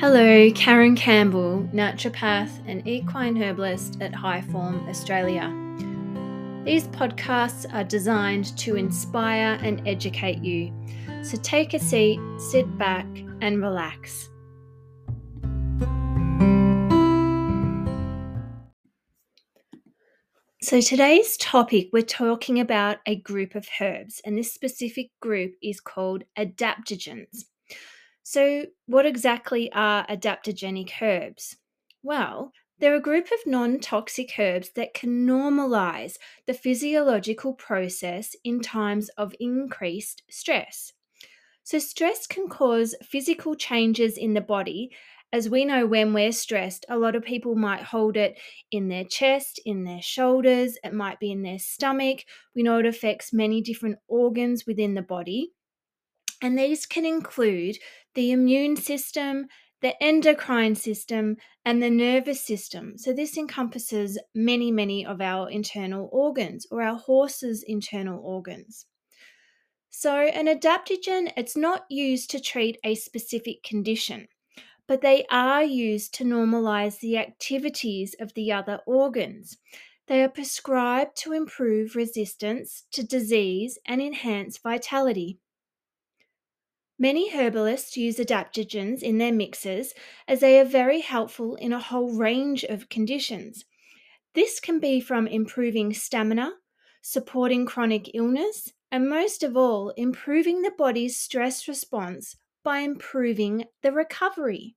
Hello, Karen Campbell, naturopath and equine herbalist at Hi Form Australia. These podcasts are designed to inspire and educate you. So take a seat, sit back, and relax. So, today's topic, we're talking about a group of herbs, and this specific group is called adaptogens. So, what exactly are adaptogenic herbs? Well, they're a group of non toxic herbs that can normalize the physiological process in times of increased stress. So, stress can cause physical changes in the body. As we know, when we're stressed, a lot of people might hold it in their chest, in their shoulders, it might be in their stomach. We know it affects many different organs within the body. And these can include the immune system, the endocrine system, and the nervous system. So, this encompasses many, many of our internal organs or our horse's internal organs. So, an adaptogen, it's not used to treat a specific condition, but they are used to normalize the activities of the other organs. They are prescribed to improve resistance to disease and enhance vitality. Many herbalists use adaptogens in their mixes as they are very helpful in a whole range of conditions. This can be from improving stamina, supporting chronic illness, and most of all, improving the body's stress response by improving the recovery.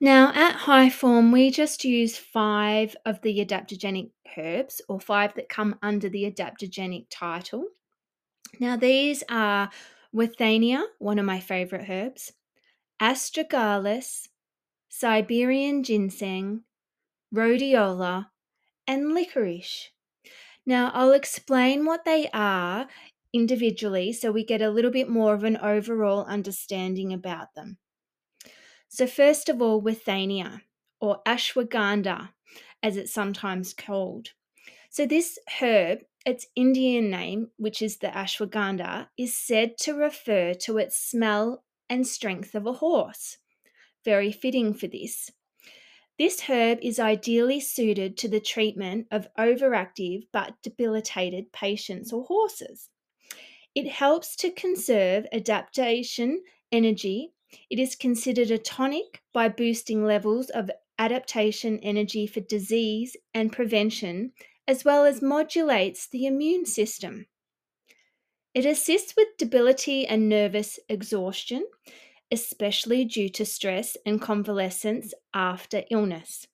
Now, at Hi Form, we just use five of the adaptogenic herbs, or five that come under the adaptogenic title. Now, these are Withania, one of my favorite herbs, Astragalus, Siberian ginseng, rhodiola, and licorice. Now, I'll explain what they are individually so we get a little bit more of an overall understanding about them. So, first of all, Withania or ashwagandha, as it's sometimes called. So, this herb, its Indian name, which is the ashwagandha, is said to refer to its smell and strength of a horse. Very fitting for this. This herb is ideally suited to the treatment of overactive but debilitated patients or horses. It helps to conserve adaptation energy it is considered a tonic by boosting levels of adaptation energy for disease and prevention, as well as modulates the immune system. It assists with debility and nervous exhaustion, especially due to stress and convalescence after illness.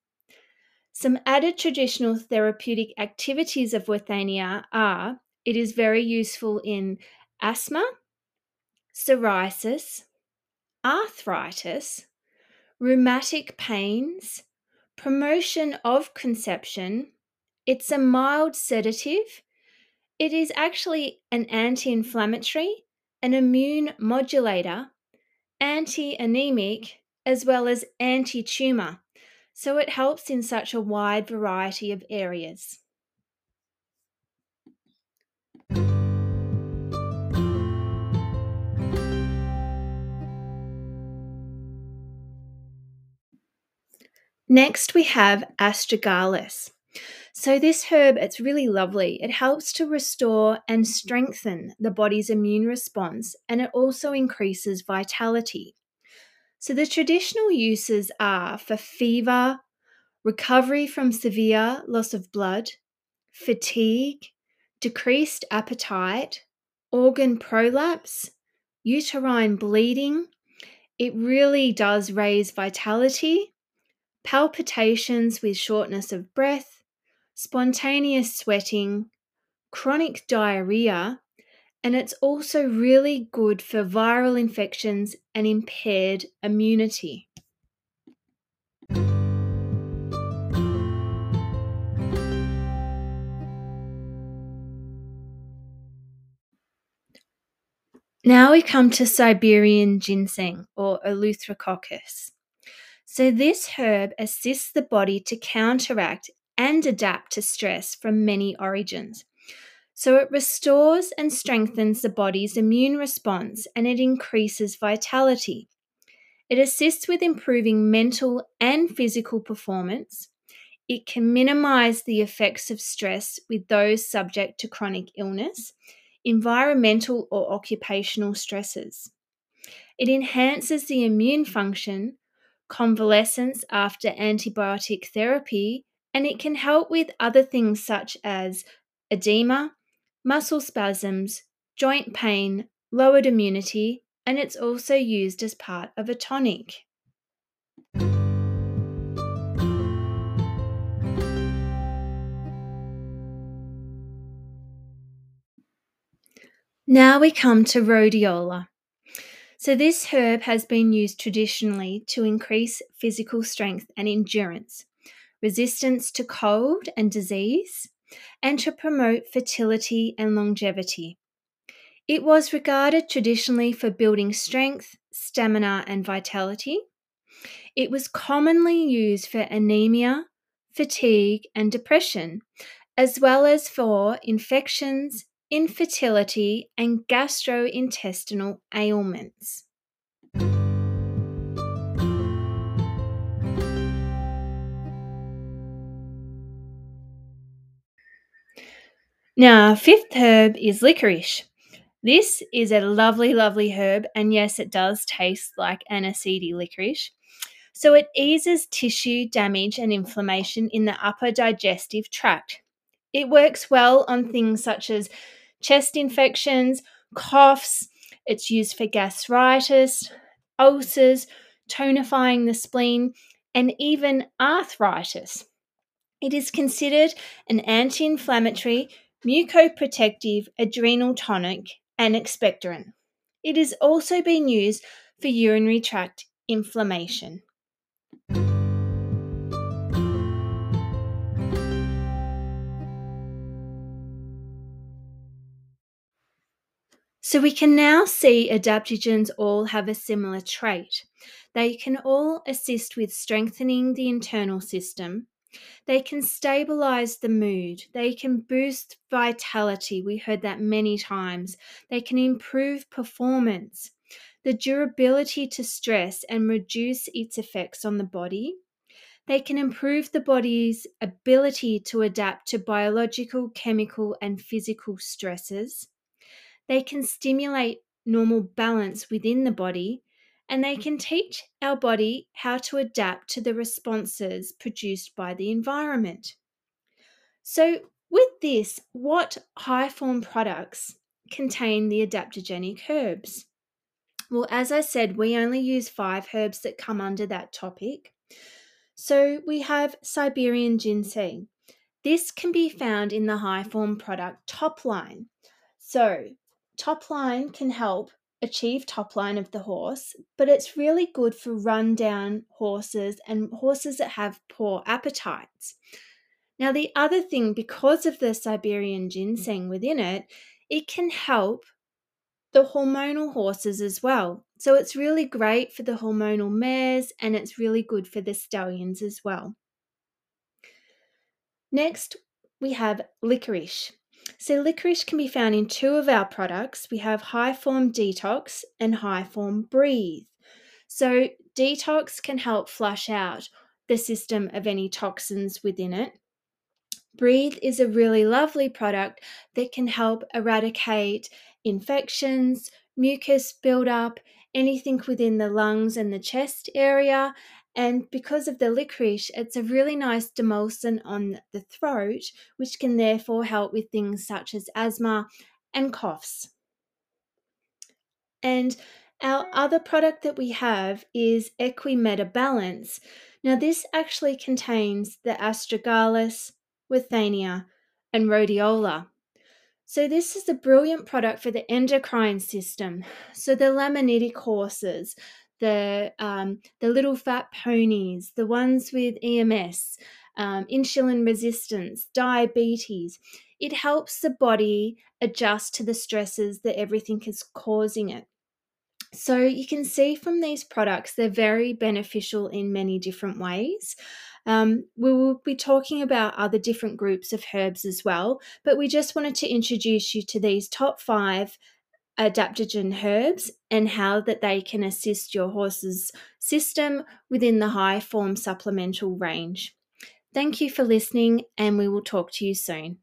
Some added traditional therapeutic activities of Withania are it is very useful in asthma, psoriasis, arthritis, rheumatic pains, promotion of conception. It's a mild sedative. It is actually an anti inflammatory, an immune modulator, anti anemic, as well as anti tumor. So it helps in such a wide variety of areas. Next, we have astragalus. So, this herb, it's really lovely. It helps to restore and strengthen the body's immune response and it also increases vitality. So, the traditional uses are for fever, recovery from severe loss of blood, fatigue, decreased appetite, organ prolapse, uterine bleeding. It really does raise vitality palpitations with shortness of breath, spontaneous sweating, chronic diarrhea, and it's also really good for viral infections and impaired immunity. Now we come to Siberian ginseng or Eleutherococcus. So, this herb assists the body to counteract and adapt to stress from many origins. So it restores and strengthens the body's immune response and it increases vitality. It assists with improving mental and physical performance. It can minimize the effects of stress with those subject to chronic illness, environmental or occupational stresses. It enhances the immune function, convalescence after antibiotic therapy, and it can help with other things such as edema, muscle spasms, joint pain, lowered immunity, and it's also used as part of a tonic. Now we come to rhodiola. So, this herb has been used traditionally to increase physical strength and endurance, resistance to cold and disease, and to promote fertility and longevity. It was regarded traditionally for building strength, stamina, and vitality. It was commonly used for anemia, fatigue, and depression, as well as for infections, infertility, and gastrointestinal ailments. Now, fifth herb is licorice. This is a lovely, lovely herb, and yes, it does taste like aniseedy licorice. So it eases tissue damage and inflammation in the upper digestive tract. It works well on things such as chest infections, coughs, it's used for gastritis, ulcers, tonifying the spleen, and even arthritis. It is considered an anti inflammatory, mucoprotective, adrenal tonic, and expectorant. It is also being used for urinary tract inflammation. So we can now see adaptogens all have a similar trait. They can all assist with strengthening the internal system. They can stabilize the mood. They can boost vitality. We heard that many times. They can improve performance, the durability to stress, and reduce its effects on the body. They can improve the body's ability to adapt to biological, chemical, and physical stresses. They can stimulate normal balance within the body and they can teach our body how to adapt to the responses produced by the environment. So, with this, what Hi Form products contain the adaptogenic herbs? Well, as I said, we only use five herbs that come under that topic. So, we have Siberian ginseng. This can be found in the Hi Form product top line. So, top line can help achieve top line of the horse, but it's really good for rundown horses and horses that have poor appetites. Now, the other thing, because of the Siberian mm. ginseng within it, it can help the hormonal horses as well. So it's really great for the hormonal mares and it's really good for the stallions as well. Next, we have licorice. So, licorice can be found in two of our products. We have Hi Form Detox and Hi Form Breathe. So, detox can help flush out the system of any toxins within it. Breathe is a really lovely product that can help eradicate infections, mucus buildup, anything within the lungs and the chest area, and because of the licorice, it's a really nice demulcent on the throat, which can therefore help with things such as asthma and coughs. And our other product that we have is Equimeta Balance. Now, this actually contains the astragalus, withania, and rhodiola. So, this is a brilliant product for the endocrine system. So, the laminitic horses, the um, the little fat ponies, the ones with EMS, um, insulin resistance, diabetes. It helps the body adjust to the stresses that everything is causing it. So you can see from these products, they're very beneficial in many different ways. Um, we will be talking about other different groups of herbs as well, but we just wanted to introduce you to these top five adaptogen herbs and how that they can assist your horse's system within the Hi Form supplemental range. Thank you for listening, and we will talk to you soon.